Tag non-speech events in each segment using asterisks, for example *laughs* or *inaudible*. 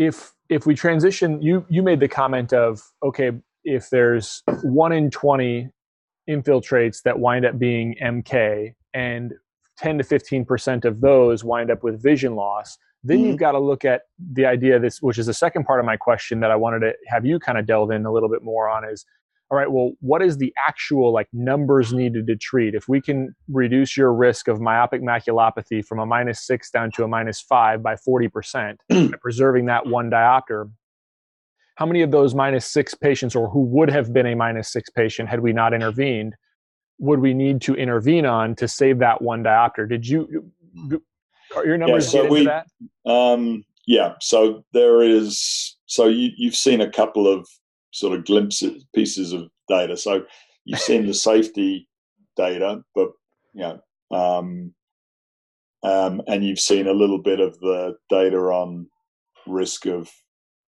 if if we transition, you you made the comment of okay, if there's one in twenty infiltrates that wind up being MK, and 10 to 15 percent of those wind up with vision loss then mm-hmm. you've got to look at the idea this which is the second part of my question that i wanted to have you kind of delve in a little bit more on is all right well what is the actual like numbers needed to treat? If we can reduce your risk of myopic maculopathy from a minus six down to a minus five by 40% *clears throat* by preserving that one diopter how many of those minus six patients or who would have been a minus six patient had we not intervened would we need to intervene on to save that one diopter? Did you are your numbers yeah, so we, that? um, yeah so there is so you, you've seen a couple of sort of glimpses pieces of data so you've seen the safety data but you know um, um, and you've seen a little bit of the data on risk of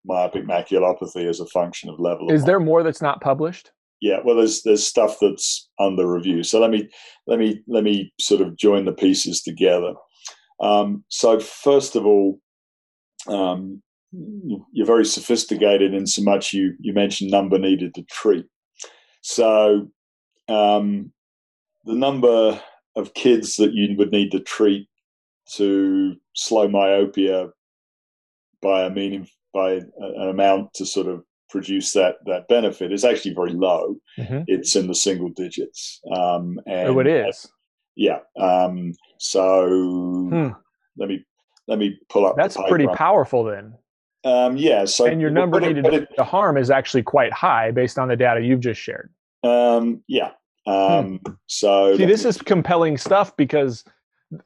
myopic maculopathy as a function of level. Is of there more that's not published? Yeah, well, there's there's stuff that's under review. So let me let me let me sort of join the pieces together. Um, so first of all, um, you're very sophisticated in so much you you mentioned number needed to treat. So um, the number of kids that you would need to treat to slow myopia by a meaning by an amount to sort of produce that that benefit is actually very low. Mm-hmm. It's in the single digits. Um, and oh, it is. yeah. Um, so hmm. let me let me pull up. That's pretty powerful then. Um, yeah. So and your number needed it, to harm is actually quite high based on the data you've just shared. Um, yeah. Um, hmm. So see, this is compelling stuff because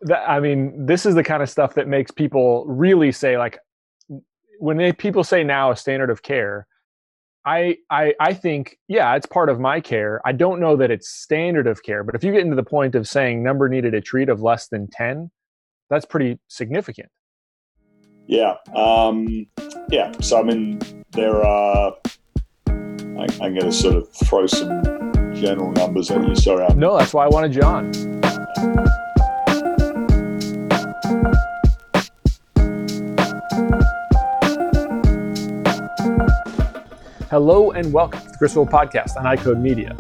that, I mean, this is the kind of stuff that makes people really say, like, when they, people say now a standard of care, I, I I think yeah, it's part of my care. I don't know that it's standard of care, but if you get into the point of saying number needed to treat of less than ten, that's pretty significant. Yeah, um, yeah. So I mean, there are. I, I'm going to sort of throw some general numbers at you. Sorry. I'm, no, that's why I wanted John. Hello and welcome to the Chris Wolf Podcast on EyeCode Media.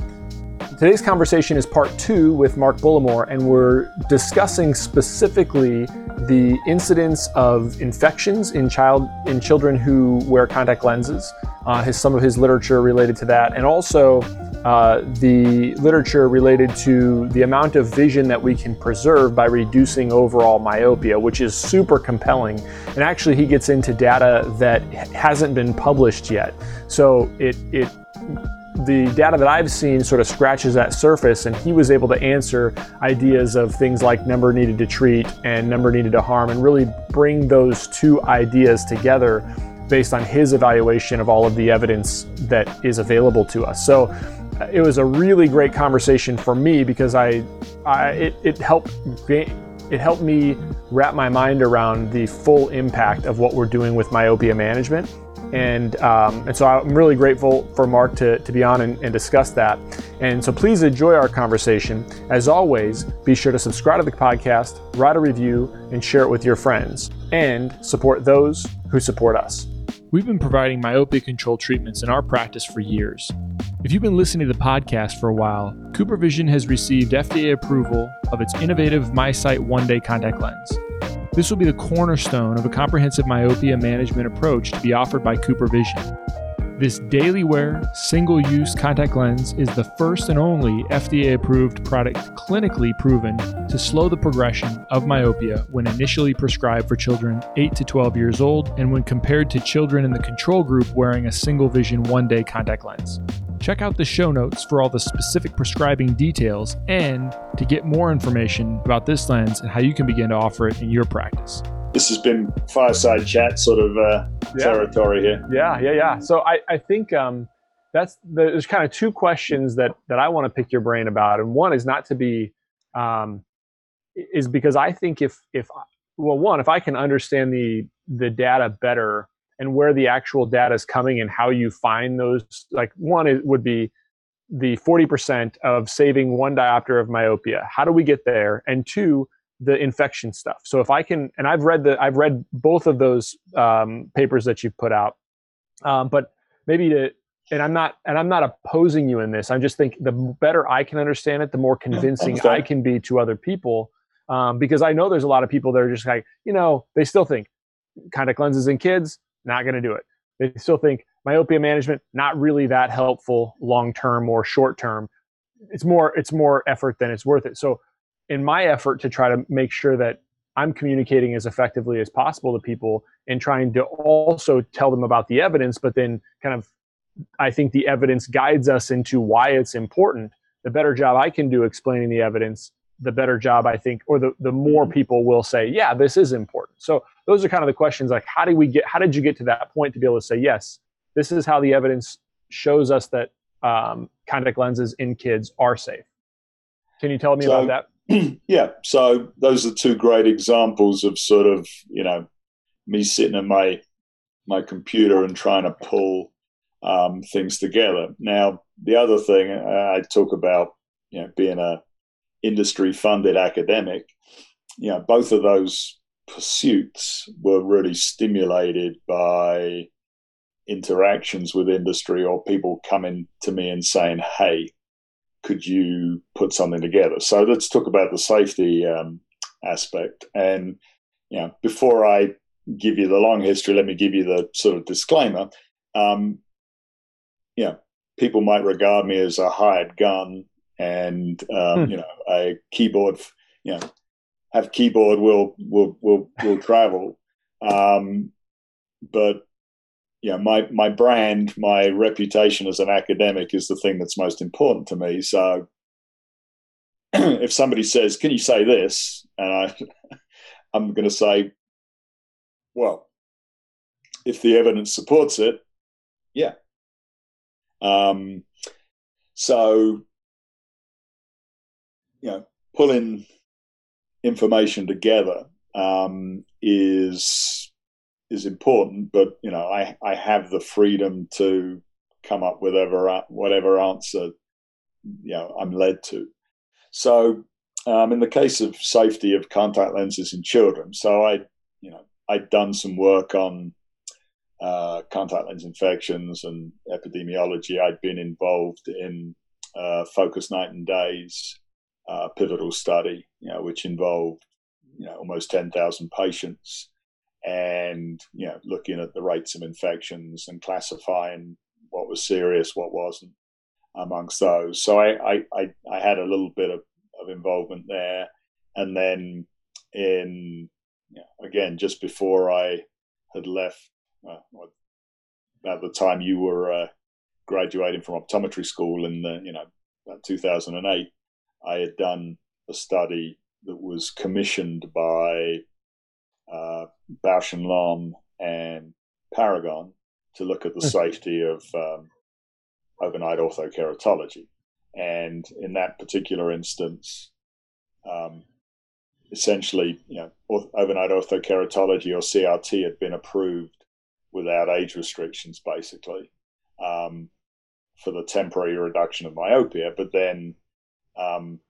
Today's conversation is part two with Mark Bullimore, and we're discussing specifically the incidence of infections in child in children who wear contact lenses. Uh, his, some of his literature related to that, and also uh, the literature related to the amount of vision that we can preserve by reducing overall myopia, which is super compelling. And actually, he gets into data that hasn't been published yet. So it it the data that I've seen sort of scratches that surface, and he was able to answer ideas of things like number needed to treat and number needed to harm, and really bring those two ideas together based on his evaluation of all of the evidence that is available to us. So it was a really great conversation for me because I, I it, it helped it helped me wrap my mind around the full impact of what we're doing with myopia management and, um, and so I'm really grateful for Mark to, to be on and, and discuss that. And so please enjoy our conversation. As always, be sure to subscribe to the podcast, write a review, and share it with your friends, and support those who support us. We've been providing myopia control treatments in our practice for years. If you've been listening to the podcast for a while, CooperVision has received FDA approval of its innovative MiSight one day contact lens. This will be the cornerstone of a comprehensive myopia management approach to be offered by CooperVision. This daily wear, single use contact lens is the first and only FDA approved product clinically proven to slow the progression of myopia when initially prescribed for children 8 to 12 years old and when compared to children in the control group wearing a single vision one day contact lens. Check out the show notes for all the specific prescribing details and to get more information about this lens and how you can begin to offer it in your practice. This has been fireside chat sort of uh, yeah. territory here. Yeah, yeah, yeah. So I, I think um, that's there's kind of two questions that that I want to pick your brain about, and one is not to be um, is because I think if if well one if I can understand the the data better and where the actual data is coming and how you find those like one it would be the 40% of saving one diopter of myopia how do we get there and two the infection stuff. So if I can, and I've read the, I've read both of those um, papers that you've put out, um, but maybe to, and I'm not, and I'm not opposing you in this. i'm just think the better I can understand it, the more convincing I can be to other people, um, because I know there's a lot of people that are just like, you know, they still think contact lenses in kids, not going to do it. They still think myopia management not really that helpful long term or short term. It's more, it's more effort than it's worth it. So in my effort to try to make sure that I'm communicating as effectively as possible to people and trying to also tell them about the evidence, but then kind of I think the evidence guides us into why it's important. The better job I can do explaining the evidence, the better job I think, or the, the more mm-hmm. people will say, yeah, this is important. So those are kind of the questions like how do we get how did you get to that point to be able to say, yes, this is how the evidence shows us that um, contact lenses in kids are safe. Can you tell me so, about that? *clears throat* yeah, so those are two great examples of sort of you know me sitting at my my computer and trying to pull um, things together. Now, the other thing uh, I talk about, you know, being a industry funded academic, you know, both of those pursuits were really stimulated by interactions with industry or people coming to me and saying, "Hey, could you put something together? So let's talk about the safety um, aspect. And you know, before I give you the long history, let me give you the sort of disclaimer. Um, you know, people might regard me as a hired gun and um, hmm. you know a keyboard. You know, have keyboard will will will will travel. Um, but you know, my my brand, my reputation as an academic is the thing that's most important to me. So *clears throat* if somebody says, "Can you say this?" and I, *laughs* I'm going to say, "Well, if the evidence supports it, yeah." Um, so, you know, pulling information together um, is is important, but you know, I I have the freedom to come up with whatever whatever answer you know I'm led to. So, um, in the case of safety of contact lenses in children, so I you know I'd done some work on uh, contact lens infections and epidemiology. I'd been involved in uh, Focus Night and Days uh, pivotal study, you know, which involved you know almost ten thousand patients and you know looking at the rates of infections and classifying what was serious, what wasn't amongst those. So I I, I, I had a little bit of, of involvement there, and then in again just before I had left, uh, about the time you were uh, graduating from optometry school in the you know about 2008, I had done a study that was commissioned by uh, Bausch and Lomb and Paragon to look at the hmm. safety of um, overnight orthokeratology. And in that particular instance, um, essentially, you know, overnight orthokeratology or CRT had been approved without age restrictions, basically, um, for the temporary reduction of myopia. But then, um,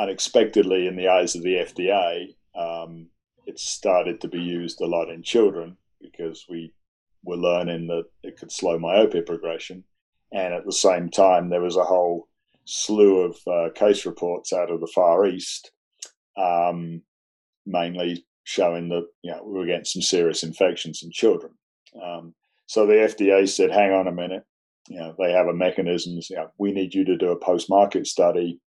unexpectedly, in the eyes of the FDA, um, it started to be used a lot in children because we were learning that it could slow myopia progression. And at the same time, there was a whole slew of uh, case reports out of the Far East, um, mainly showing that you know we were getting some serious infections in children. Um, so the FDA said, "Hang on a minute, you know they have a mechanism. You know, we need you to do a post-market study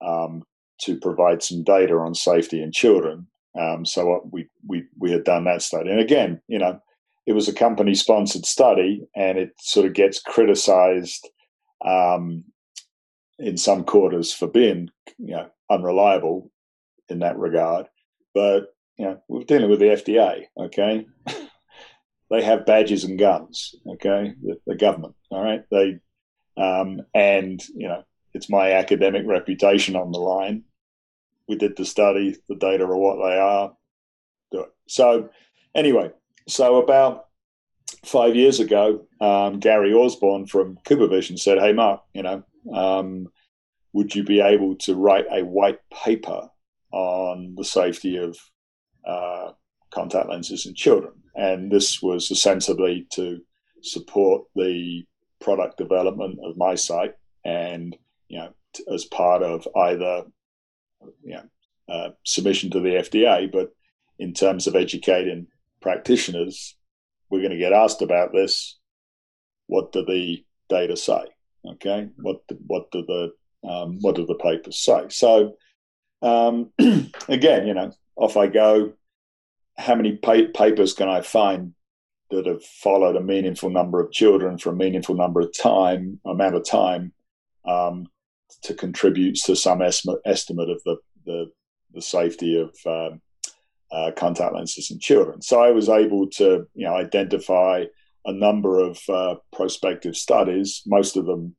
um, to provide some data on safety in children." Um, so we, we, we had done that study. And again, you know, it was a company sponsored study and it sort of gets criticized um, in some quarters for being, you know, unreliable in that regard. But, you know, we're dealing with the FDA, okay? *laughs* they have badges and guns, okay? The, the government, all right? They, um, and, you know, it's my academic reputation on the line we did the study, the data are what they are. Do it. So, anyway, so about five years ago, um, Gary Orsborn from CooperVision said, "Hey, Mark, you know, um, would you be able to write a white paper on the safety of uh, contact lenses in children. And this was ostensibly to support the product development of MiSight and, you know, t- as part of either, you know, uh, submission to the FDA, but in terms of educating practitioners, we're going to get asked about this. What do the data say? Okay, what do, what do the um, what do the papers say? So um, *clears throat* again, you know, off I go. How many pa- papers can I find that have followed a meaningful number of children for a meaningful number of time amount of time um, to contribute to some estimate, estimate of the, the, the safety of um, uh, contact lenses in children. So I was able to you know identify a number of uh, prospective studies, most of them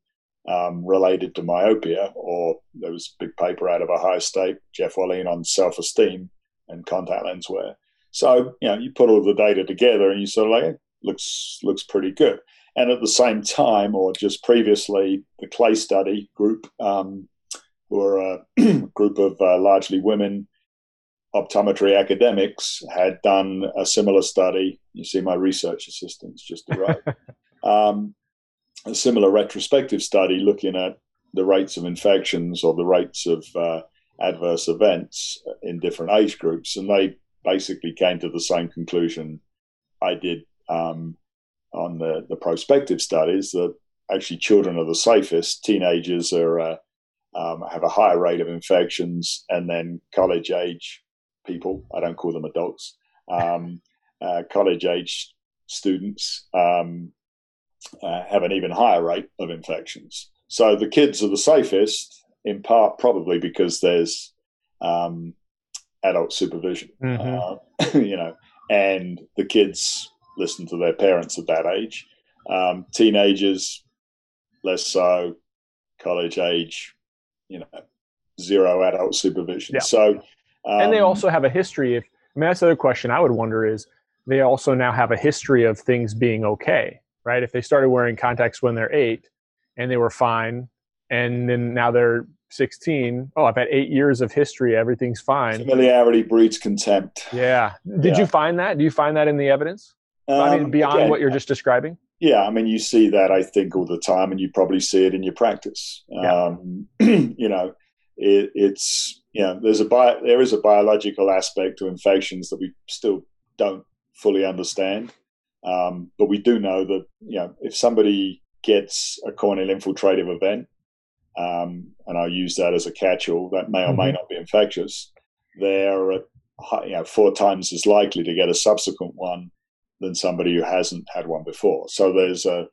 um, related to myopia, or there was a big paper out of Ohio State, Jeff Walline on self-esteem and contact lens wear. So you know, you put all the data together, and you sort of like, looks looks pretty good. And at the same time, or just previously, the Clay Study group, um, who are a *clears throat* group of uh, largely women optometry academics, had done a similar study. You see, my research assistants just arrived. *laughs* um, a similar retrospective study looking at the rates of infections or the rates of uh, adverse events in different age groups, and they basically came to the same conclusion I did um, on the, the prospective studies that actually children are the safest, teenagers are uh, um, have a higher rate of infections, and then college age people, I don't call them adults, um, uh, college age students um, uh, have an even higher rate of infections. So the kids are the safest, in part probably because there's um, adult supervision, mm-hmm. uh, *laughs* you know, and the kids listen to their parents at that age. Um, teenagers, less so. College age, you know, zero adult supervision. Yeah. So, um, and they also have a history. If I mean, that's the other question I would wonder is they also now have a history of things being okay right? If they started wearing contacts when they're eight and they were fine, and then now they're 16, oh, I've had eight years of history, everything's fine. Familiarity breeds contempt. Yeah. Did yeah. you find that? Do you find that in the evidence? Um, I mean, um, beyond again, what you're just describing? Yeah, I mean, you see that I think all the time, and you probably see it in your practice. Yeah. Um, *clears throat* you know, it, it's you know, there's a bio, there is a biological aspect to infections that we still don't fully understand. Um, but we do know that you know if somebody gets a corneal infiltrative event, um, and I'll use that as a catch-all, that may or mm-hmm. may not be infectious. They're you know, four times as likely to get a subsequent one than somebody who hasn't had one before. So there's a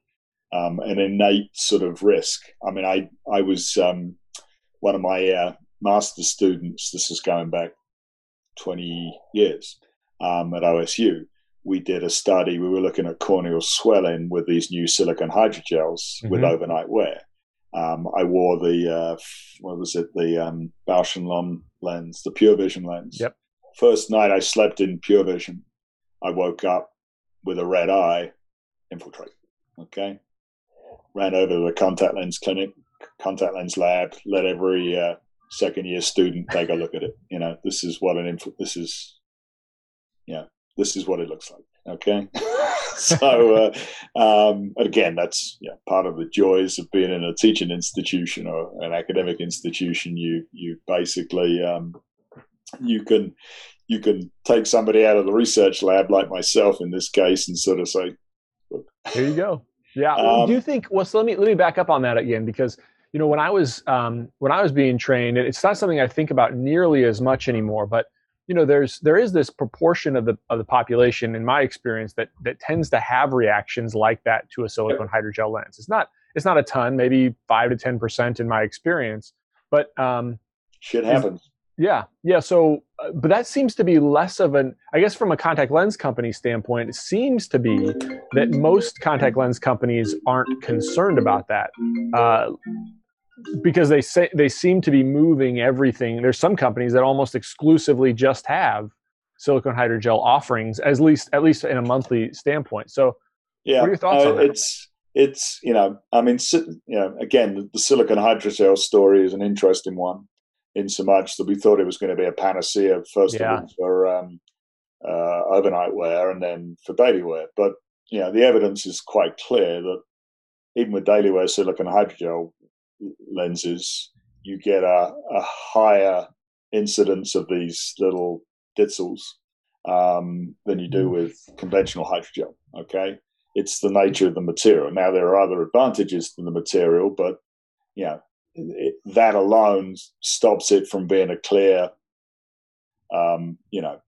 um, an innate sort of risk. I mean, I I was um, one of my uh, master students. This is going back twenty years um, at OSU we did a study. We were looking at corneal swelling with these new silicone hydrogels mm-hmm. with overnight wear. Um, I wore the uh, what was it? The um, Bausch and Lomb lens, the PureVision lens. Yep. First night I slept in PureVision, I woke up with a red eye, infiltrate. Okay, ran over to the contact lens clinic, contact lens lab. Let every uh, second year student take a look at it. You know, this is what an info. This is, yeah, this is what it looks like. Okay. *laughs* so, uh, um, again, that's yeah, part of the joys of being in a teaching institution or an academic institution. You, you basically, um, you can, you can take somebody out of the research lab, like myself in this case, and sort of say, Look. "Here you go." Yeah. Um, do you think? Well, so let me let me back up on that again because you know when I was um, when I was being trained, it's not something I think about nearly as much anymore, but you know there's there is this proportion of the of the population in my experience that that tends to have reactions like that to a silicone hydrogel lens it's not it's not a ton maybe 5 to 10 percent in my experience but um shit happens yeah yeah so but that seems to be less of an i guess from a contact lens company standpoint it seems to be that most contact lens companies aren't concerned about that uh, because they say they seem to be moving everything. There's some companies that almost exclusively just have silicone hydrogel offerings, at least at least in a monthly standpoint. So, yeah, what are your thoughts uh, on that? It's it's you know, I mean, you know, again, the silicone hydrogel story is an interesting one in so much that we thought it was going to be a panacea, first yeah. of all, for um, uh, overnight wear and then for daily wear. But you know, the evidence is quite clear that even with daily wear silicone hydrogel lenses, you get a, a higher incidence of these little ditzels um, than you do mm. with conventional hydrogel. Okay, it's the nature of the material. Now there are other advantages to the material, but you know it, that alone stops it from being a clear, um, you know,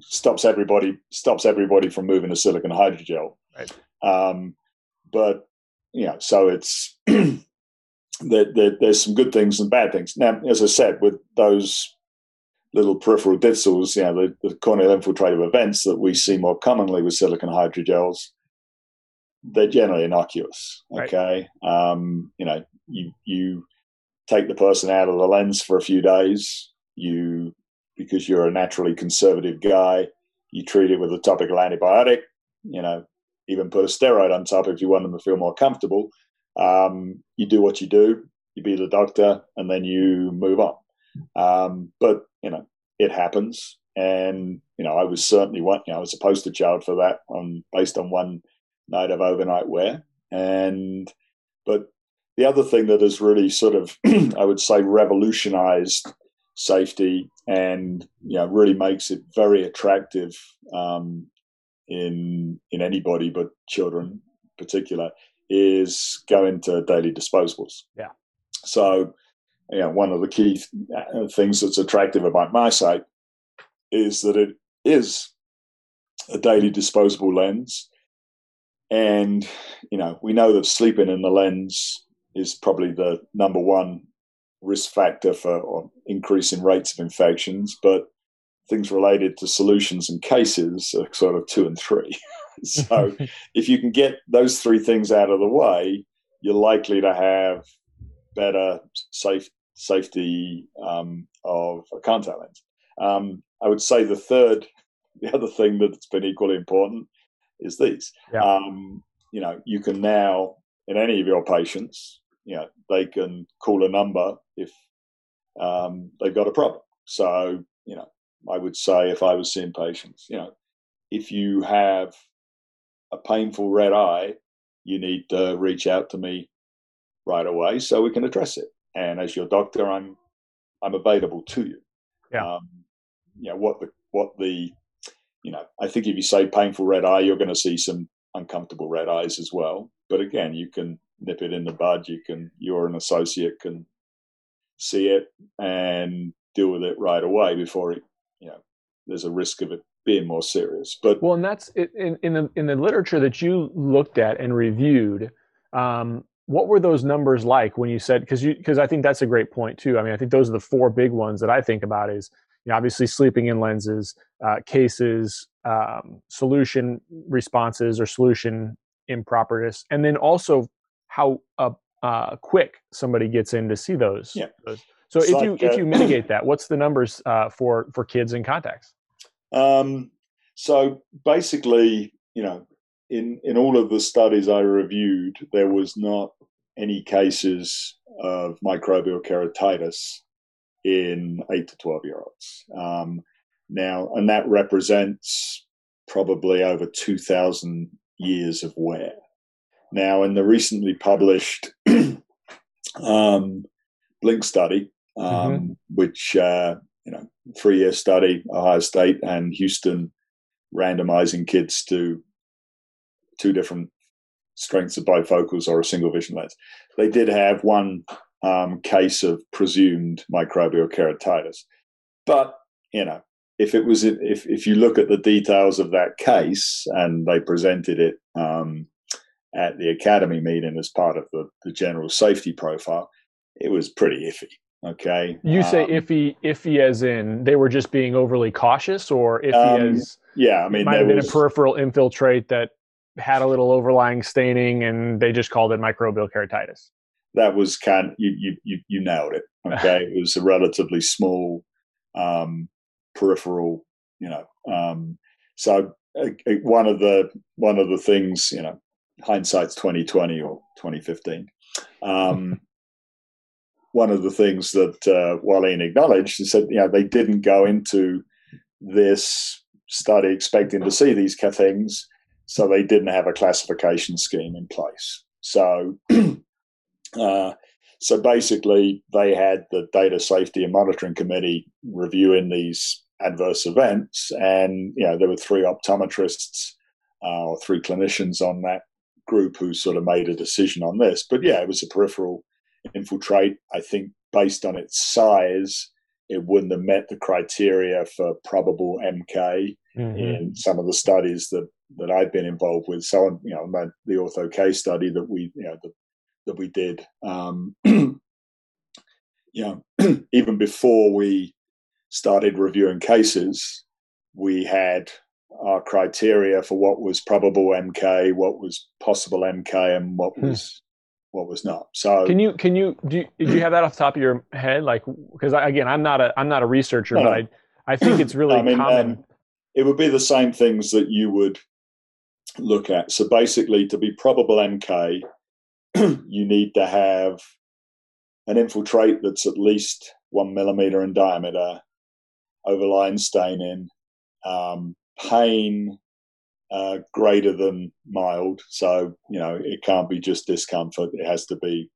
stops everybody stops everybody from moving to silicon hydrogel. Right. Um, but you know, so it's *clears throat* there, there, there's some good things and bad things. Now, as I said, with those little peripheral ditzels, you know, the, the corneal infiltrative events that we see more commonly with silicon hydrogels, they're generally innocuous. Okay, right. um, you know, you you take the person out of the lens for a few days. You because you're a naturally conservative guy, you treat it with a topical antibiotic. You know, even put a steroid on top if you want them to feel more comfortable. Um, you do what you do. You be the doctor, and then you move on. Um, but you know, it happens, and you know, I was certainly one. You know, I was a poster child for that on based on one night of overnight wear. And but the other thing that has really sort of, *clears throat* I would say, revolutionized safety and you know really makes it very attractive um, in in anybody but children in particular is going to daily disposables. Yeah. So, you know, one of the key th- things that's attractive about MiSight is that it is a daily disposable lens and, you know, we know that sleeping in the lens is probably the number one risk factor for increasing rates of infections, but things related to solutions and cases are sort of two and three. *laughs* so *laughs* if you can get those three things out of the way, you're likely to have better safe, safety um, of a contact lens. Um, I would say the third, *laughs* the other thing that's been equally important is these. Yeah. Um, you know, you can now, in any of your patients, you know, they can call a number if um, they've got a problem. So, you know, I would say if I was seeing patients, you know, if you have a painful red eye, you need to reach out to me right away so we can address it. And as your doctor, I'm I'm available to you. Yeah. Um, you know what the what the you know, I think if you say painful red eye, you're going to see some uncomfortable red eyes as well. But again, you can nip it in the bud. You can, you're an associate, can see it and deal with it right away before it, you know, there's a risk of it being more serious. But well, and that's in, in the in the literature that you looked at and reviewed. Um, what were those numbers like when you said because you because I think that's a great point too. I mean, I think those are the four big ones that I think about is you know, obviously sleeping in lenses, uh, cases, um, solution responses or solution improperness, and then also how uh, uh, quick somebody gets in to see those. Yeah. Those. So it's if like, you if you mitigate that, what's the numbers uh, for for kids in contacts? Um, so basically, you know, in in all of the studies I reviewed, there was not any cases of microbial keratitis in eight to 12 year olds. Um, now, and that represents probably over 2,000 years of wear. Now, in the recently published *clears throat* um, Blink study, um, mm-hmm. which, uh, you know, three year study, Ohio State and Houston randomizing kids to two different strengths of bifocals or a single vision lens. They did have one um, case of presumed microbial keratitis. But you know, if it was if if you look at the details of that case and they presented it um, at the academy meeting as part of the, the general safety profile, it was pretty iffy. Okay. You say um, iffy, iffy as in they were just being overly cautious, or iffy um, as yeah, I mean, might have been was, a peripheral infiltrate that had a little overlying staining, and they just called it microbial keratitis that was kind. You you you, you nailed it. *laughs* Okay, it was a relatively small um, peripheral. You know, um, so uh, one of the one of the things you know, hindsight's twenty twenty or twenty fifteen. Um, *laughs* one of the things that uh, Walline acknowledged, he said, you know, they didn't go into this study expecting to see these things, so they didn't have a classification scheme in place. So, *clears throat* uh, so basically, they had the Data Safety and Monitoring Committee reviewing these adverse events, and you know there were three optometrists uh, or three clinicians on that group who sort of made a decision on this. But yeah, it was a peripheral infiltrate. I think based on its size, it wouldn't have met the criteria for probable MK mm-hmm. in some of the studies that that I've been involved with. So you know, the ortho case study that we you know the, that we did. Um, *clears throat* you *clears throat* know, even before we started reviewing cases, we had our criteria for what was probable MK, what was possible MK, and what hmm. was what was not. So can you can you do you, do you have that off the top of your head? Like because again, I'm not a I'm not a researcher, no, but I I think it's really *clears throat* I mean, common. Um, it would be the same things that you would look at. So basically, to be probable MK, *clears throat* you need to have an infiltrate that's at least one millimeter in diameter, overlying staining, um, pain uh, greater than mild. So you know it can't be just discomfort; it has to be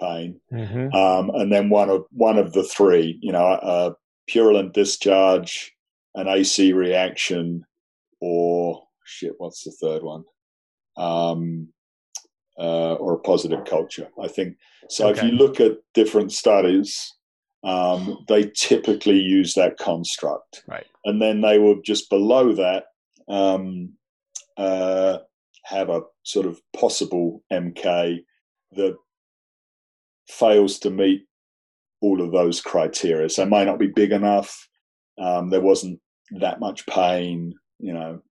pain. Mm-hmm. Um, and then one of one of the three, you know, a purulent discharge, an AC reaction, or shit, what's the third one? Um, uh, or a positive culture. I think so. Okay. If you look at different studies, um, they typically use that construct, right? And then they will just below that um, uh, have a sort of possible MK that fails to meet all of those criteria. So it may not be big enough. Um, there wasn't that much pain. You know,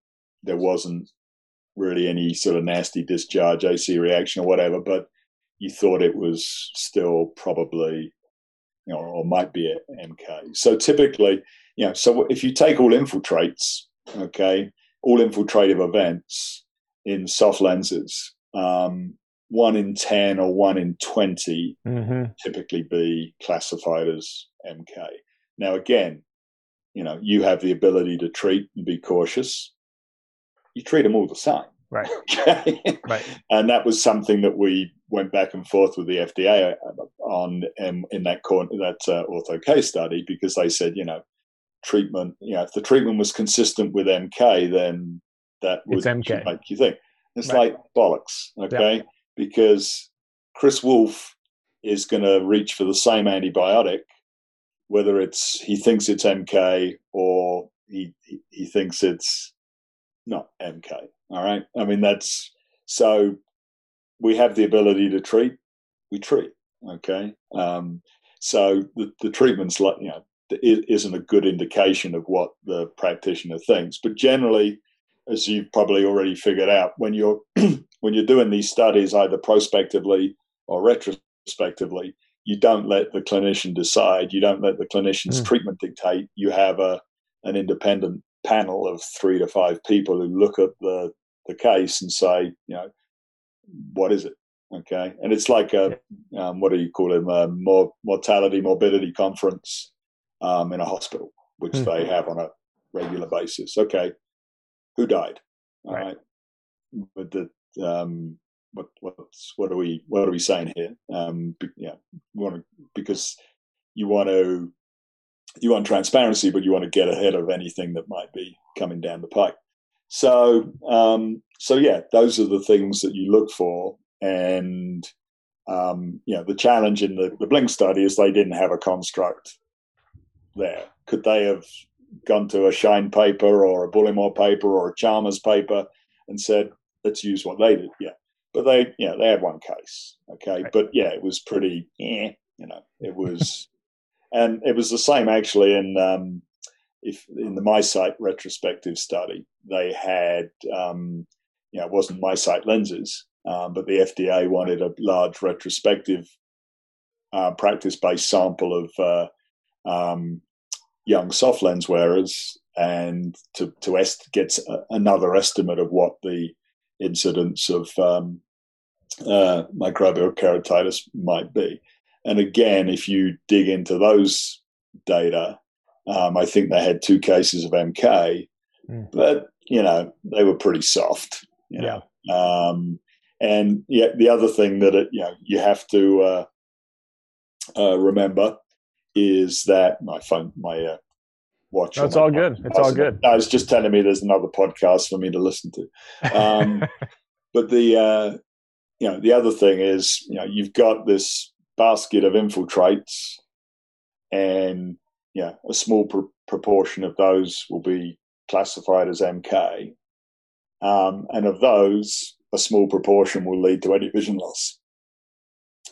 there wasn't really any sort of nasty discharge, AC reaction, or whatever. But you thought it was still probably, you know, or might be an MK. So typically, you know, so if you take all infiltrates, okay, all infiltrative events in soft lenses, um, one in 10 or one in 20 mm-hmm. typically be classified as MK. Now, again, you know, you have the ability to treat and be cautious. You treat them all the same. Right. *laughs* Okay. right. And that was something that we went back and forth with the FDA on in, in that court, that uh, ortho case study because they said, you know, treatment, you know, if the treatment was consistent with MK, then that would make you think. It's right. like bollocks, okay? Because Chris Wolf is going to reach for the same antibiotic, whether it's he thinks it's MK or he he thinks it's not MK. All right, I mean that's so we have the ability to treat, we treat. Okay, um, so the the treatment's like you know isn't a good indication of what the practitioner thinks. But generally, as you've probably already figured out, when you're *clears throat* when you're doing these studies either prospectively or retrospectively, you don't let the clinician decide. You don't let the clinician's mm. treatment dictate. You have a an independent panel of three to five people who look at the the case and say, you know, what is it? Okay, and it's like a um, what do you call it? A more mortality morbidity conference um, in a hospital, which mm-hmm. they have on a regular basis. Okay, who died? All right. right. But the um, what what's what are we what are we saying here? Um, yeah, want to, because you want to you want transparency, but you want to get ahead of anything that might be coming down the pipe. So um, so yeah, those are the things that you look for, and um, you know the challenge in the, the Blink study is they didn't have a construct there? Could they have gone to a Schein paper or a Bullimore paper or a Chalmers paper and said, let's use what they did? Yeah. But they, you know, they had one case. Okay. Right. But yeah, it was pretty, eh, you know, it was, and it was the same actually in, um, if in the MiSight retrospective study, they had, um, you know, it wasn't MiSight lenses, um, but the FDA wanted a large retrospective uh, practice-based sample of uh, um, young soft lens wearers and to, to est- get another estimate of what the incidence of um, uh, microbial keratitis might be. And again, if you dig into those data, um, I think they had two cases of MK, mm. but you know they were pretty soft. You know? Yeah. Um, and yeah, the other thing that it, you know you have to uh, uh, remember is that my phone, my uh, watch. That's all good. It's all good. No, it's just telling me there's another podcast for me to listen to. Um, *laughs* but the uh, you know the other thing is you know you've got this basket of infiltrates, and yeah, a small pr- proportion of those will be classified as MK, um, and of those, a small proportion will lead to any vision loss.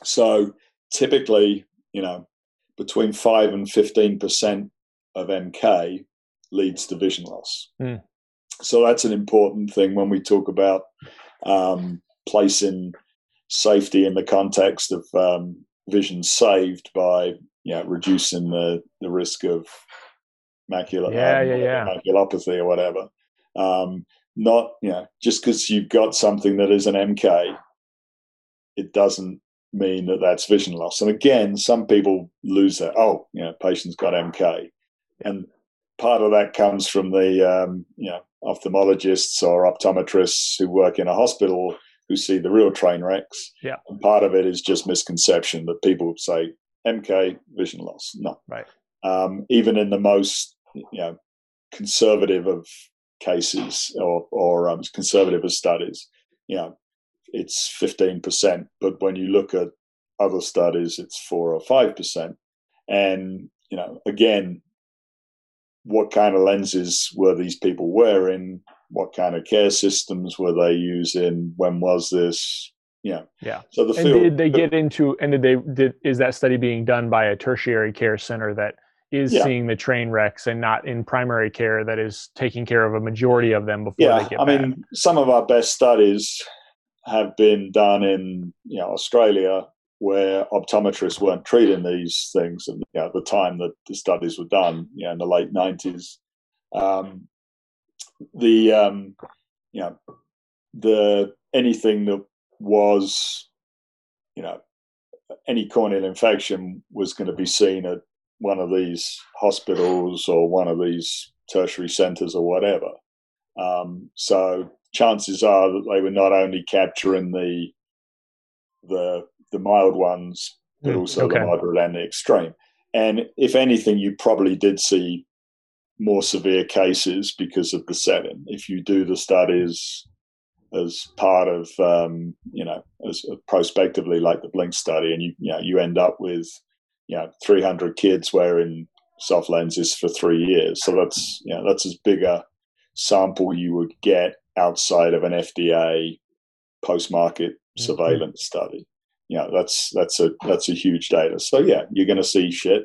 So typically, you know, between five and fifteen percent of MK leads to vision loss. Mm. So that's an important thing when we talk about um, placing safety in the context of um, vision saved by you know, reducing the, the risk of macular yeah, um, yeah, yeah. maculopathy or whatever. Um, not you know just because you've got something that is an MK, it doesn't mean that that's vision loss. And again, some people lose that. Oh, you know, patient's got MK, and part of that comes from the um, you know ophthalmologists or optometrists who work in a hospital who see the real train wrecks. Yeah. And part of it is just misconception that people say MK vision loss. No. Right. Um, even in the most you know conservative of cases or or um, conservative of studies, you know, it's fifteen percent. But when you look at other studies, it's four or five percent. And you know, again, what kind of lenses were these people wearing? What kind of care systems were they using? When was this? Yeah. Yeah. So the field, and did they get into and did they did is that study being done by a tertiary care center that is yeah. seeing the train wrecks and not in primary care that is taking care of a majority of them before yeah, they get I back. mean, some of our best studies have been done in you know Australia where optometrists weren't treating these things and you know, at the time that the studies were done, you know, in the late nineties. Um, the um, you know the anything that was you know any corneal infection was going to be seen at one of these hospitals or one of these tertiary centres or whatever. Um, so chances are that they were not only capturing the the the mild ones, but mm, also okay. the moderate and the extreme. And if anything, you probably did see more severe cases because of the setting. If you do the studies as part of, um, you know, as prospectively like the Blink study, and you, you know, you end up with, you know, 300 kids wearing soft lenses for three years. So that's, you know, that's as big a sample you would get outside of an FDA post-market mm-hmm. surveillance study you know that's that's a that's a huge data. So yeah, you're going to see shit,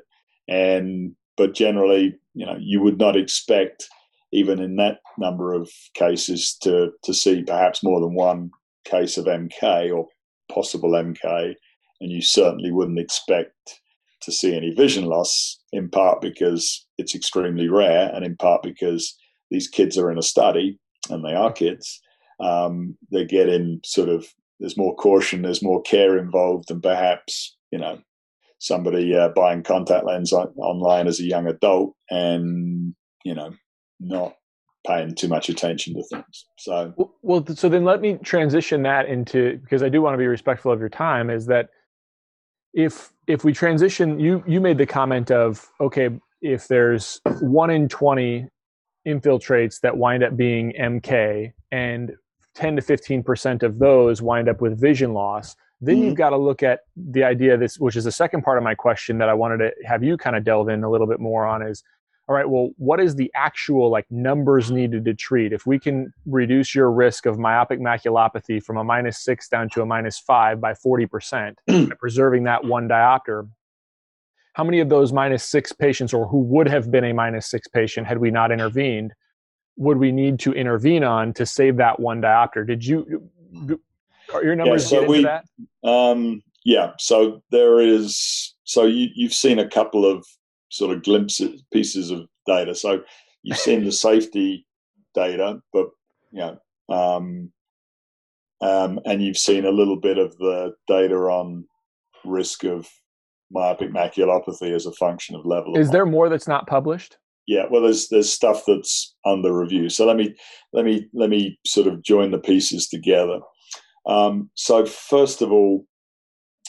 and but generally, you know, you would not expect even in that number of cases to to see perhaps more than one case of MK or possible MK, and you certainly wouldn't expect to see any vision loss. In part because it's extremely rare, and in part because these kids are in a study, and they are kids. Um, they're getting sort of there's more caution, there's more care involved than perhaps you know somebody uh, buying contact lens on, online as a young adult and you know not paying too much attention to things. So well, so then let me transition that into because I do want to be respectful of your time. Is that if if we transition, you you made the comment of okay, if there's one in twenty infiltrates that wind up being MK and 10 to 15% of those wind up with vision loss. Then mm-hmm. you've got to look at the idea this, which is the second part of my question that I wanted to have you kind of delve in a little bit more on is, all right, well, what is the actual like numbers needed to treat? If we can reduce your risk of myopic maculopathy from a minus six down to a minus five by 40%, *clears throat* by preserving that one diopter, how many of those minus six patients or who would have been a minus six patient had we not intervened would we need to intervene on to save that one diopter? Did you are your numbers yeah, so we, that? Um, yeah, so there is. So you, you've seen a couple of sort of glimpses, pieces of data. So you've seen the safety data, but you know, um, um, and you've seen a little bit of the data on risk of myopic maculopathy as a function of level. Is of there more that's not published? Yeah, well, there's there's stuff that's under review. So let me let me let me sort of join the pieces together. Um, so first of all,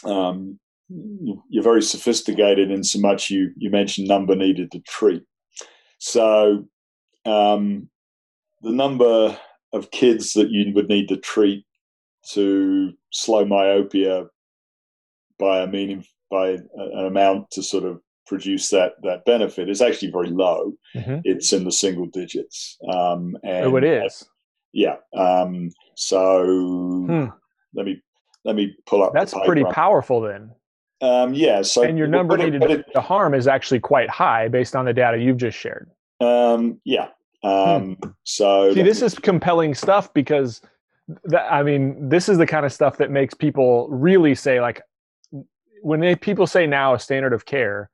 um, you're very sophisticated in so much you you mentioned number needed to treat. So um, the number of kids that you would need to treat to slow myopia by a meaning by an amount to sort of produce that that benefit is actually very low. Mm-hmm. It's in the single digits. Um, and oh, it is. yeah. Um, so hmm. let me let me pull up. That's pretty powerful then. Um, yeah. So and your number needed it, to harm is actually quite high based on the data you've just shared. Um, yeah. Um, hmm. So see, this is compelling stuff because that, I mean, this is the kind of stuff that makes people really say like, when they, people say now a standard of care,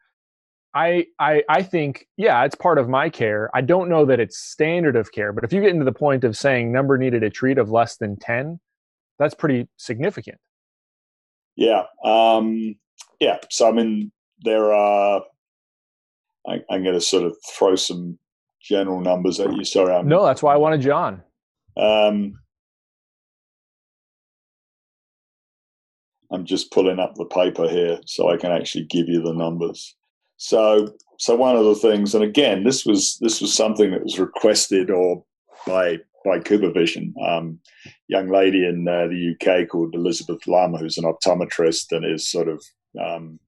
I, I I think yeah, it's part of my care. I don't know that it's standard of care, but if you get into the point of saying number needed to treat of less than ten, that's pretty significant. Yeah, um, yeah. So I mean, there are. I, am going to sort of throw some general numbers at you. Sorry, I'm, no, that's why I wanted John. Um, I'm just pulling up the paper here so I can actually give you the numbers. So, so one of the things, and again, this was this was something that was requested or by by CooperVision, um, young lady in uh, the UK called Elizabeth Lumb, who's an optometrist and is sort of um,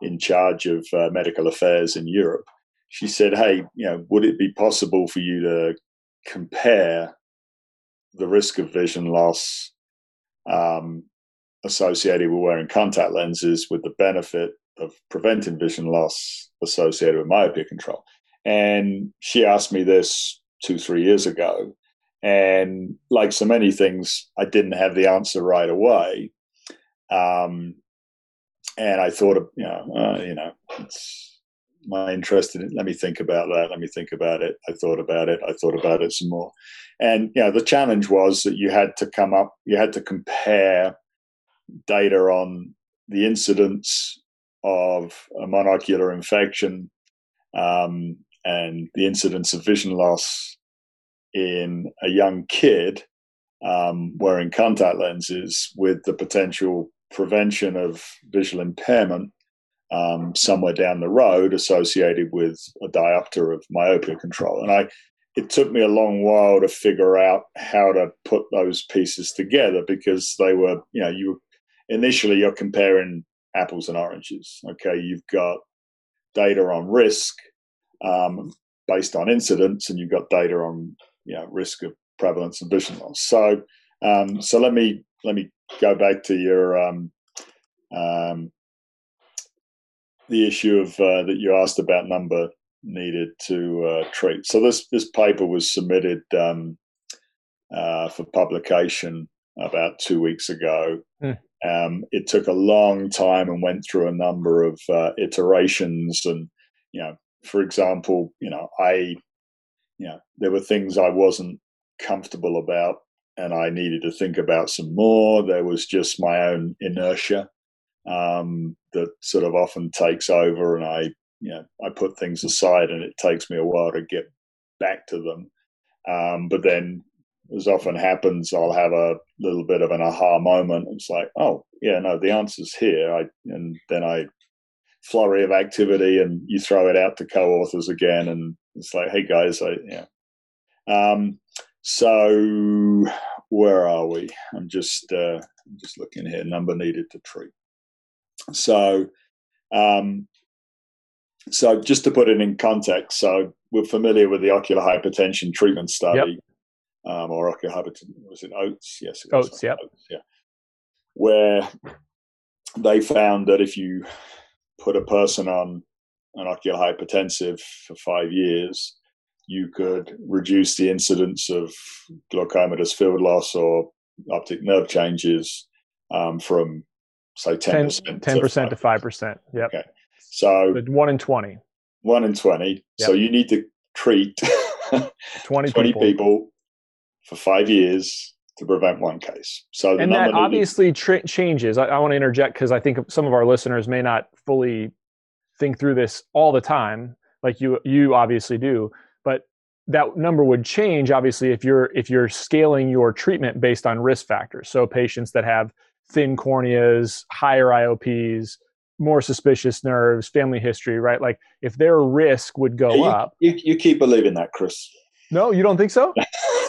in charge of uh, medical affairs in Europe. She said, "Hey, you know, would it be possible for you to compare the risk of vision loss um, associated with wearing contact lenses with the benefit of preventing vision loss associated with myopia control. And she asked me this two, three years ago. And like so many things, I didn't have the answer right away. Um, and I thought, you know, uh, you know, it's my interest in it. Let me think about that. Let me think about it. I thought about it. I thought about it some more. And you know, the challenge was that you had to come up, you had to compare data on the incidence of a monocular infection um, and the incidence of vision loss in a young kid um, wearing contact lenses with the potential prevention of visual impairment um, somewhere down the road associated with a diopter of myopia control. And I, it took me a long while to figure out how to put those pieces together because they were, you know, you initially you're comparing apples and oranges. Okay, you've got data on risk um, based on incidents, and you've got data on you know risk of prevalence and vision loss. So, um, so let me let me go back to your um, um the issue of uh, that you asked about number needed to uh, treat. So this this paper was submitted um, uh, for publication about two weeks ago. Mm. Um, it took a long time and went through a number of uh, iterations. And, you know, for example, you know, I, you know, there were things I wasn't comfortable about and I needed to think about some more. There was just my own inertia um, that sort of often takes over, and I, you know, I put things aside, and it takes me a while to get back to them. Um, but then as often happens, I'll have a little bit of an aha moment. It's like, oh, yeah, no, the answer's here. I, and then I flurry of activity, and you throw it out to co-authors again, and it's like, hey guys, I, yeah. Um, so where are we? I'm just uh, I'm just looking here. Number needed to treat. So, um, so just to put it in context, so we're familiar with the ocular hypertension treatment study. Yep um, or Ocular Hypertension. Was it OHTS? Yes, it OHTS. Yeah, yeah. Where they found that if you put a person on an ocular hypertensive for five years, you could reduce the incidence of glaucoma, glaucomatous field loss or optic nerve changes um, from say 10%, 10 percent to 5%. Yep. Okay. So but 1 in 20. 1 in 20. Yep. So you need to treat 20, *laughs* 20 people. people for five years to prevent one case. So and that obviously tra- changes. I, I want to interject because I think some of our listeners may not fully think through this all the time, like you you obviously do. But that number would change obviously if you're if you're scaling your treatment based on risk factors. So patients that have thin corneas, higher IOPs, more suspicious nerves, family history, right? Like if their risk would go you, up. You, you keep believing that, Chris. No, you don't think so?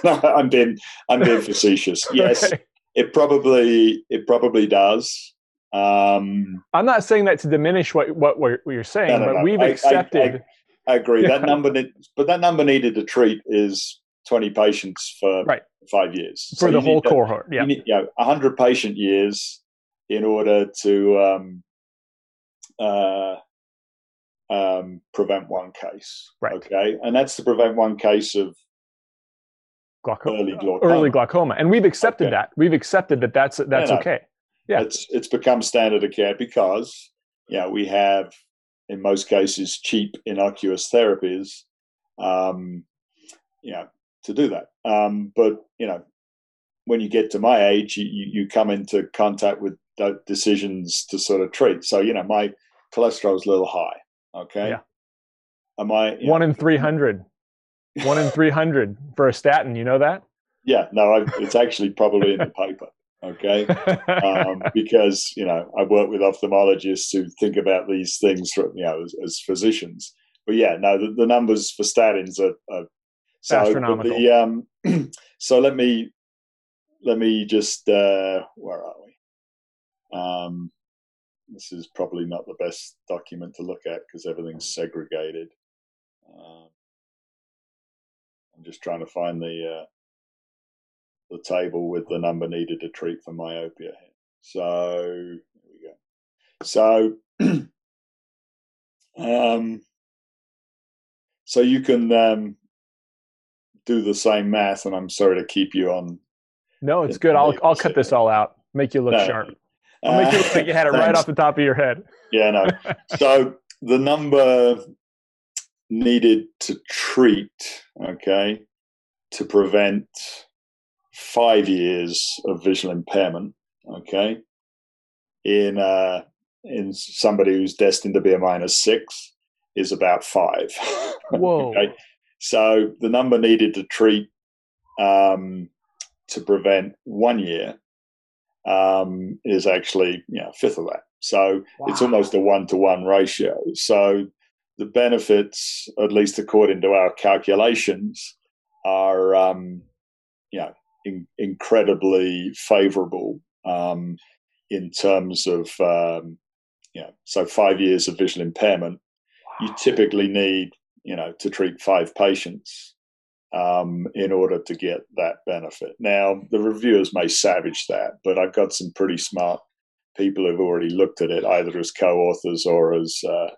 no, *laughs* I'm being I'm being facetious. *laughs* Yes, okay. it probably it probably does. Um, I'm not saying that to diminish what what, what you're saying, no, no, but we've I, accepted. I, I, I agree. That number, but that number needed to treat is 20 patients for right. five years for so the whole cohort. Yeah, you, need, you know, 100 patient years in order to um, uh, um, prevent one case. Right. Okay, and that's to prevent one case of glaucoma. Early glaucoma. Early glaucoma, and we've accepted okay. that. We've accepted that. That's that's okay. Yeah, it's it's become standard of care because yeah we have in most cases cheap innocuous therapies. Um, yeah, to do that. Um, but you know, when you get to my age, you, you come into contact with decisions to sort of treat. So you know, my cholesterol is a little high. Okay. Yeah. Am I one know, in three hundred? One in three hundred *laughs* for a statin. You know that? Yeah. No, I, it's actually probably in the *laughs* paper. Okay. Um, *laughs* because you know I work with ophthalmologists who think about these things from you know as, as physicians. But yeah, no, the, the numbers for statins are, are so astronomical. The, um, *clears throat* so let me let me just uh, where are we? Um, this is probably not the best document to look at because everything's segregated. Uh, I'm just trying to find the uh, the table with the number needed to treat for myopia. So here we go. So *clears throat* um, so you can um, do the same math, and I'm sorry to keep you on. No, it's good. I'll I'll cut this all out. Make you look no. sharp. I'll make you look like you had it right off the top of your head. Yeah, no. *laughs* so the number needed to treat, okay, to prevent five years of visual impairment, okay, in uh, in somebody who's destined to be a minus six is about five. *laughs* Whoa. okay? So the number needed to treat um, to prevent one year um, is actually you know, a fifth of that. So wow. it's almost a one to one ratio. So the benefits, at least according to our calculations, are um, you know in, incredibly favorable um, in terms of um, you know so five years of visual impairment. Wow. You typically need you know to treat five patients um, in order to get that benefit. Now, the reviewers may savage that, but I've got some pretty smart people who've already looked at it, either as co-authors or as uh,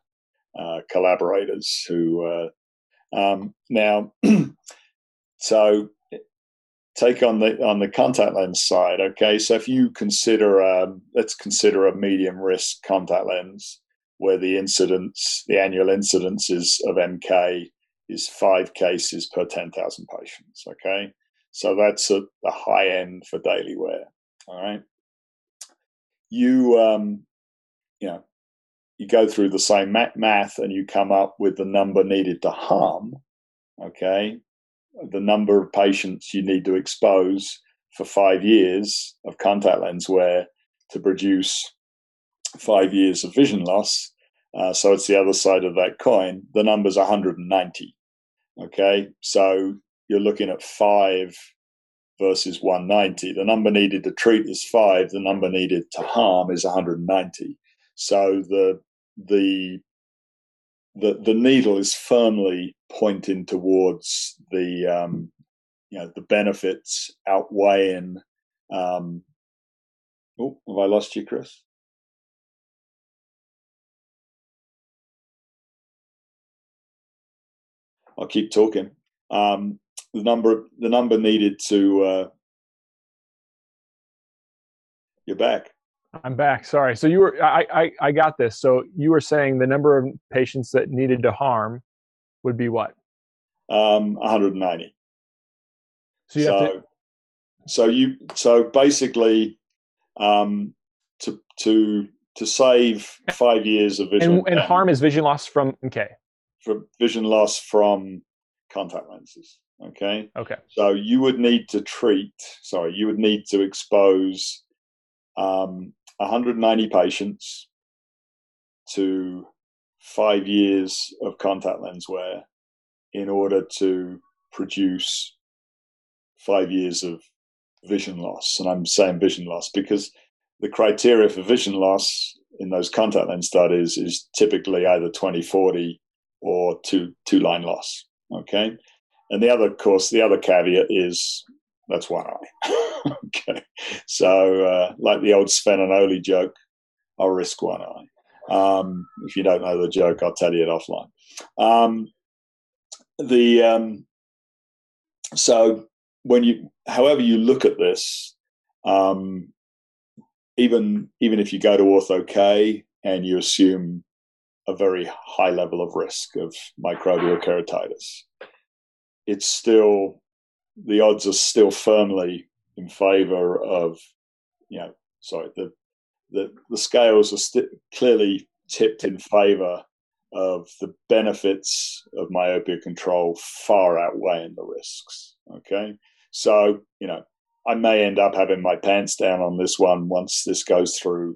uh, collaborators. Who uh, um, now, *clears throat* so take on the on the contact lens side. Okay, so if you consider, um, let's consider a medium risk contact lens where the incidence, the annual incidence is of MK is five cases per 10,000 patients. Okay. So that's at the high end for daily wear. All right. You, um, you know, you go through the same math and you come up with the number needed to harm. Okay. The number of patients you need to expose for five years of contact lens wear to produce five years of vision loss. Uh, so it's the other side of that coin. The number's 190. Okay, so you're looking at five versus 190. The number needed to treat is five. The number needed to harm is 190. So the the the the needle is firmly pointing towards the um, you know the benefits outweighing. Um, oh, have I lost you, Chris? I'll keep talking. Um, the number the number needed to uh, you're back. I'm back. Sorry. So you were I, I I got this. So you were saying the number of patients that needed to harm would be what? Um, 190. So you so, to so you so basically um, to to to save five years of vision and, and harm is vision loss from okay vision loss from contact lenses okay okay so you would need to treat sorry you would need to expose um, 190 patients to five years of contact lens wear in order to produce five years of vision loss. And I'm saying vision loss because the criteria for vision loss in those contact lens studies is typically either 2040 or two two line loss. Okay. And the other, of course, the other caveat is that's one eye. *laughs* okay. So, uh, like the old Sven and Ole joke, I'll risk one eye. Um, if you don't know the joke, I'll tell you it offline. Um, the um, so when you, however you look at this, um, even even if you go to ortho K and you assume a very high level of risk of microbial keratitis, it's still the odds are still firmly in favor of you know sorry the the, the scales are st- clearly tipped in favor of the benefits of myopia control far outweighing the risks. Okay. So, you know, I may end up having my pants down on this one once this goes through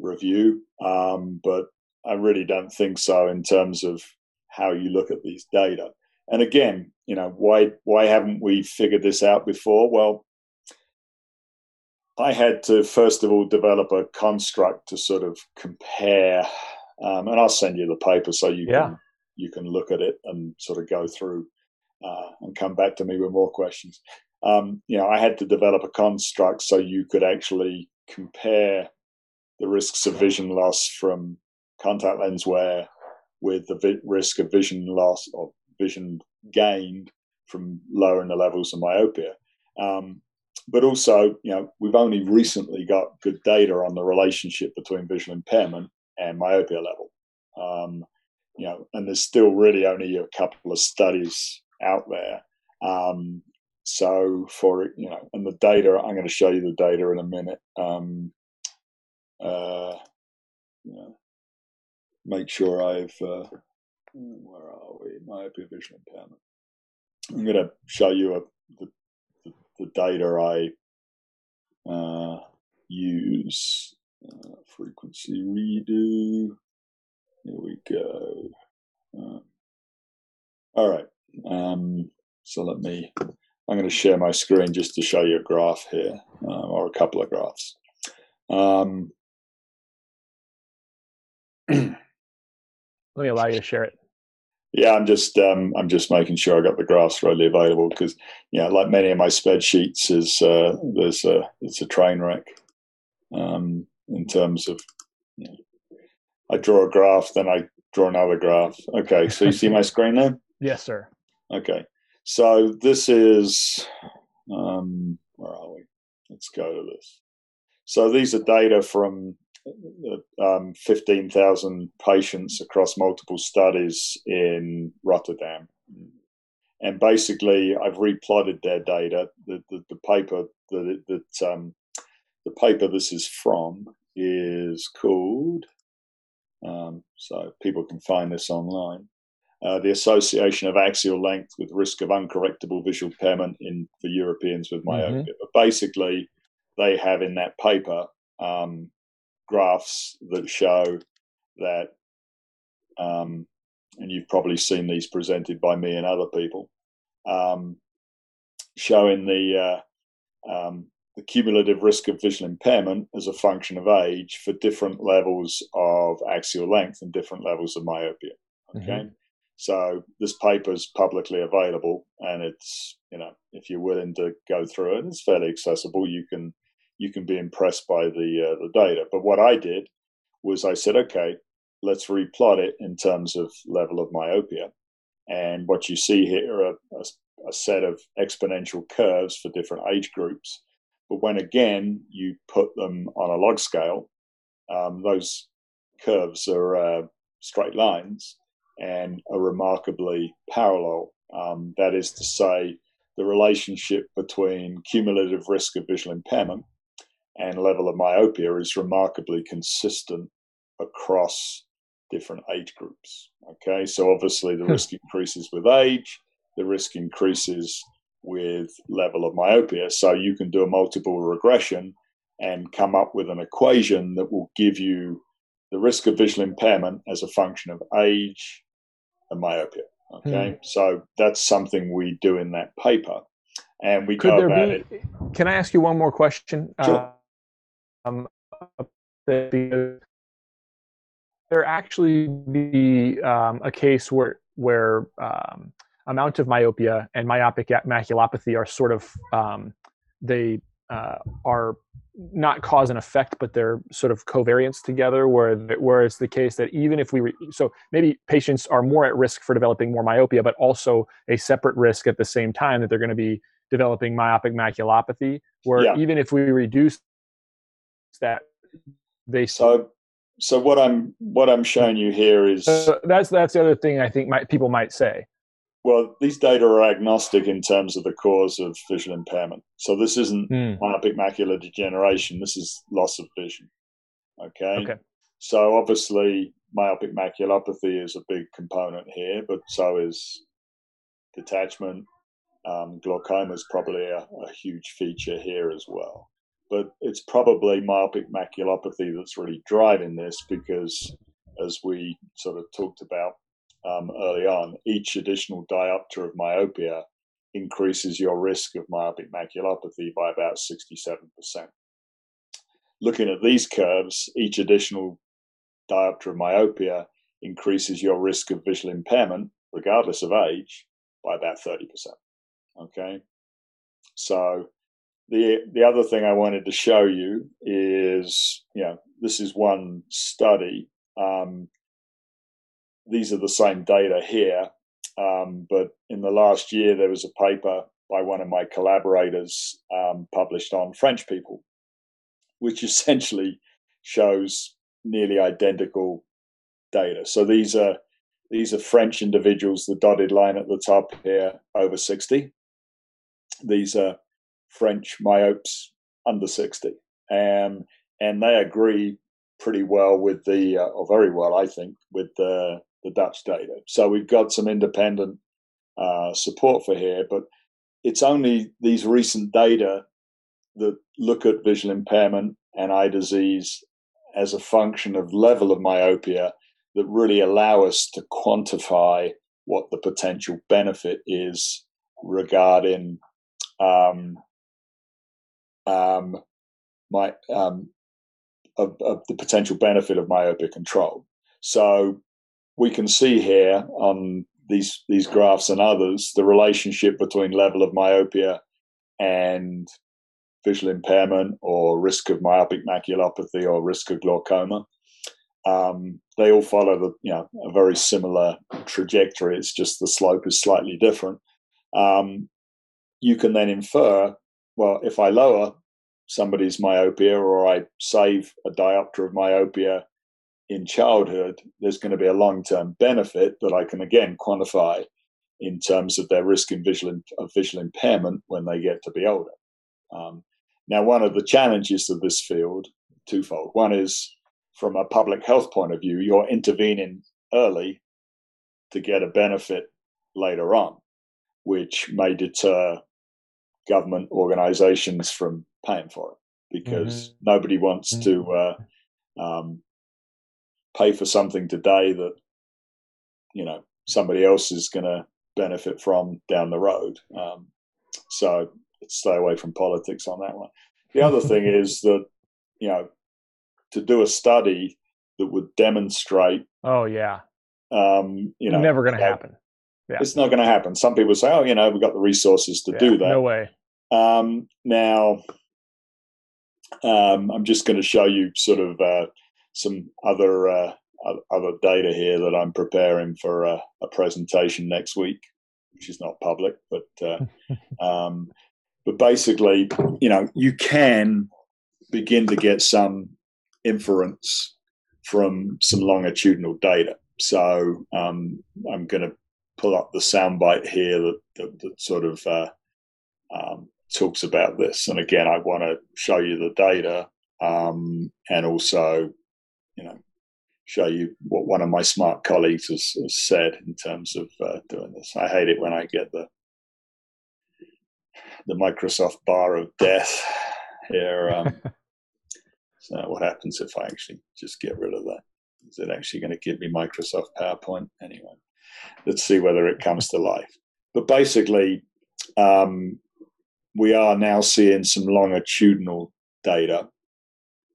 review. Um, but I really don't think so in terms of how you look at these data. And again, you know, why why haven't we figured this out before? Well, I had to first of all develop a construct to sort of compare, um, and I'll send you the paper so you yeah. can you can look at it and sort of go through uh, and come back to me with more questions. Um, you know, I had to develop a construct so you could actually compare the risks of vision loss from contact lens wear with the vi- risk of vision loss or vision gained from lowering the levels of myopia. Um, but also, you know, we've only recently got good data on the relationship between visual impairment and myopia level. Um, you know, and there's still really only a couple of studies out there. Um, so for you know, and the data, I'm going to show you the data in a minute. Um, uh, you know, make sure I've uh, where are we? Myopia vision impairment. I'm going to show you a, the the data I uh, use. Uh, frequency redo. Here we go. Uh, all right. Um, so let me, I'm going to share my screen just to show you a graph here, uh, or a couple of graphs. *clears throat* Let me allow you to share it. Yeah, I'm just um, I'm just making sure I got the graphs readily available because you know, like many of my spreadsheets, is uh, there's a it's a train wreck um, in terms of you know, I draw a graph, then I draw another graph. Okay, so you see my screen now? *laughs* Yes, sir. Okay, so this is um, where are we? Let's go to this. So these are data from um, 15,000 patients across multiple studies in Rotterdam. And basically, I've replotted their data. The, the, the paper that, that um, the paper this is from is called, um, so people can find this online. Uh, the association of axial length with risk of uncorrectable visual impairment in for Europeans with myopia. Mm-hmm. But basically, they have in that paper um, graphs that show that, um, and you've probably seen these presented by me and other people, um, showing the uh, um, the cumulative risk of visual impairment as a function of age for different levels of axial length and different levels of myopia. Okay. Mm-hmm. So this paper is publicly available, and it's you know if you're willing to go through it, it's fairly accessible. You can you can be impressed by the uh, the data. But what I did was I said, okay, let's replot it in terms of level of myopia. And what you see here are a, a set of exponential curves for different age groups. But when again you put them on a log scale, um, those curves are uh, straight lines and are remarkably parallel. Um, that is to say, the relationship between cumulative risk of visual impairment and level of myopia is remarkably consistent across different age groups. Okay, so obviously the hmm. risk increases with age, the risk increases with level of myopia. So you can do a multiple regression and come up with an equation that will give you the risk of visual impairment as a function of age and myopia. Okay, hmm. so that's something we do in that paper, and we could there be? It. Can I ask you one more question? Sure. Uh, um, there actually be um, a case where where um, amount of myopia and myopic maculopathy are sort of um, they uh, are not cause and effect, but they're sort of covariance together. Where where it's the case that even if we re- so maybe patients are more at risk for developing more myopia, but also a separate risk at the same time that they're going to be developing myopic maculopathy. Where yeah. even if we reduce that, they so so what I'm what I'm showing you here is uh, that's that's the other thing I think might, people might say well, these data are agnostic in terms of the cause of visual impairment. So this isn't mm. myopic macular degeneration. This is loss of vision. Okay. Okay. So obviously, myopic maculopathy is a big component here, but so is detachment. Um, glaucoma is probably a, a huge feature here as well. But it's probably myopic maculopathy that's really driving this because, as we sort of talked about um, early on, each additional diopter of myopia increases your risk of myopic maculopathy by about 67%. Looking at these curves, each additional diopter of myopia increases your risk of visual impairment, regardless of age, by about 30%. Okay? So, the, the other thing I wanted to show you is, you know, this is one study. Um, these are the same data here. Um, but in the last year, there was a paper by one of my collaborators um, published on French people, which *laughs* essentially shows nearly identical data. So these are these are French individuals. The dotted line at the top here, over sixty. These are French myopes under sixty, and and they agree pretty well with the, uh, or very well, I think, with the the Dutch data. So we've got some independent uh, support for here, but it's only these recent data that look at visual impairment and eye disease as a function of level of myopia that really allow us to quantify what the potential benefit is regarding um, um, my um, of, of, the potential benefit of myopia control. So we can see here on these these graphs and others the relationship between level of myopia and visual impairment or risk of myopic maculopathy or risk of glaucoma. Um, they all follow the you know a very similar trajectory. It's just the slope is slightly different. Um, you can then infer, well, if I lower somebody's myopia or I save a diopter of myopia in childhood, there's going to be a long term benefit that I can again quantify in terms of their risk in visual, of visual impairment when they get to be older. Um, now, one of the challenges of this field, twofold. One is from a public health point of view, you're intervening early to get a benefit later on, which may deter government organizations from paying for it because mm-hmm. nobody wants mm-hmm. to uh, um, pay for something today that you know somebody else is going to benefit from down the road. Um, so stay away from politics on that one. The other *laughs* thing is that you know to do a study that would demonstrate. Oh yeah. Um, you know, never going to happen. Yeah. It's not going to happen. Some people say, "Oh, you know, we've got the resources to yeah, do that." No way. Um, now, um, I'm just going to show you sort of uh, some other uh, other data here that I'm preparing for a, a, presentation next week, which is not public, but uh, *laughs* um, but basically, you know, you can begin to get some inference from some longitudinal data. So um, I'm going to pull up the soundbite here that, that, that sort of uh, um, talks about this. And again, I want to show you the data um, and also, you know, show you what one of my smart colleagues has, has said in terms of uh, doing this. I hate it when I get the the Microsoft bar of death here. Um, *laughs* so what happens if I actually just get rid of that? Is it actually going to give me Microsoft PowerPoint anyway? Let's see whether it comes to life. But basically, um, we are now seeing some longitudinal data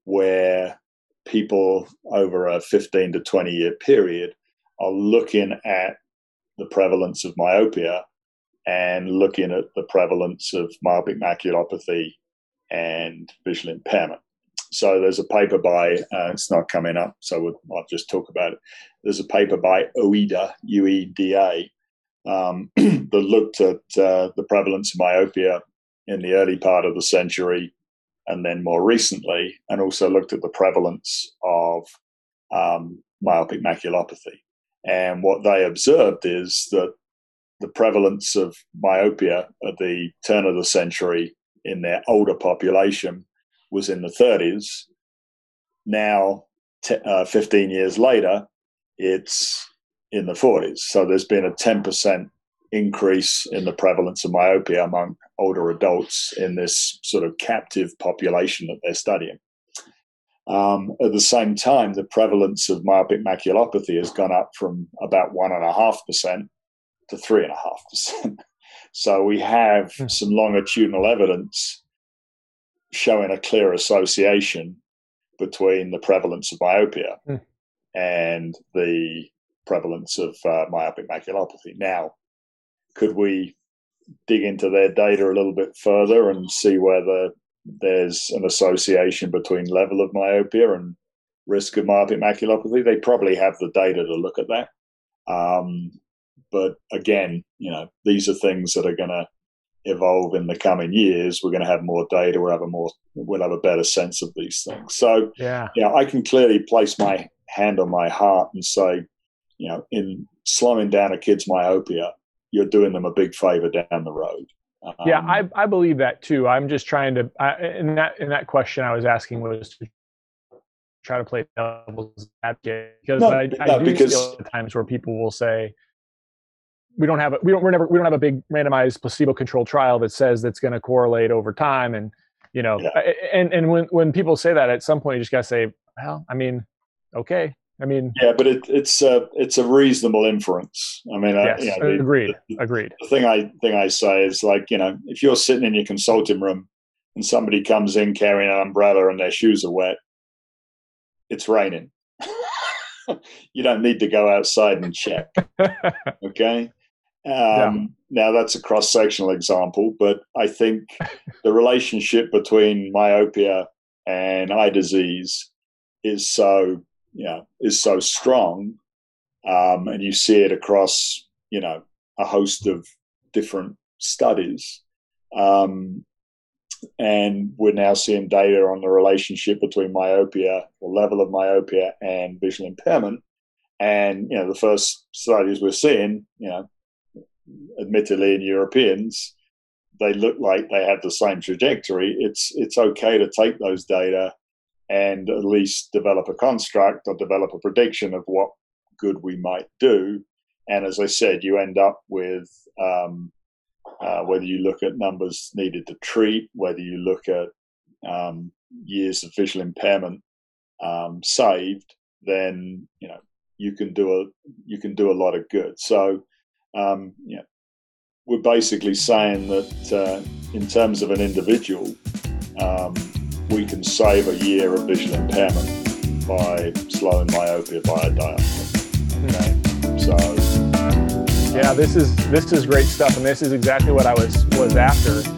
where people over a 15 to 20 year period are looking at the prevalence of myopia and looking at the prevalence of myopic maculopathy and visual impairment. So there's a paper by, uh, it's not coming up, so we'll, I'll just talk about it. There's a paper by UEDA, U-E-D-A, um, *clears throat* that looked at uh, the prevalence of myopia in the early part of the century and then more recently, and also looked at the prevalence of um, myopic maculopathy. And what they observed is that the prevalence of myopia at the turn of the century in their older population was in the 30s. Now, t- uh, 15 years later, it's in the 40s. So there's been a 10% increase in the prevalence of myopia among older adults in this sort of captive population that they're studying. Um, at the same time, the prevalence of myopic maculopathy has gone up from about 1.5% to 3.5%. *laughs* so we have hmm. some longitudinal evidence showing a clear association between the prevalence of myopia mm. and the prevalence of uh, myopic maculopathy. Now, could we dig into their data a little bit further and see whether there's an association between level of myopia and risk of myopic maculopathy? They probably have the data to look at that. Um, but again, you know, these are things that are going to evolve in the coming years. We're going to have more data. We'll have a more, we'll have a better sense of these things. So, yeah, you know, I can clearly place my hand on my heart and say, you know, in slowing down a kid's myopia, you're doing them a big favor down the road. Um, yeah, I, I believe that too. I'm just trying to I, in that in that question I was asking was to try to play devil's advocate because no, I, I no, do because, see times where people will say we don't have a, we don't we're never we don't have a big randomized placebo controlled trial that says that's going to correlate over time and you know yeah. and and when when people say that at some point you just got to say well I mean okay I mean, yeah, but it, it's a it's a reasonable inference. I mean, yes, you know, the, agreed, the, agreed. The thing I thing I say is like you know, if you're sitting in your consulting room and somebody comes in carrying an umbrella and their shoes are wet, it's raining. *laughs* you don't need to go outside and check. *laughs* okay. Um, yeah. Now that's a cross sectional example, but I think *laughs* the relationship between myopia and eye disease is so you know is so strong, um, and you see it across you know a host of different studies. Um, and we're now seeing data on the relationship between myopia, the level of myopia, and visual impairment. And you know, the first studies we're seeing, you know, admittedly in Europeans, they look like they have the same trajectory. It's it's okay to take those data and at least develop a construct or develop a prediction of what good we might do. And as I said, you end up with um, uh, whether you look at numbers needed to treat, whether you look at um, years of visual impairment um, saved, then you know you can do a you can do a lot of good. So um, yeah, we're basically saying that uh, in terms of an individual, um, we can save a year of visual impairment by slowing myopia by a diopter. Okay, so yeah, this is this is great stuff, and this is exactly what I was was after.